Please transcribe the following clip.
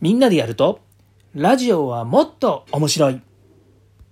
みんなでやると、ラジオはもっと面白い。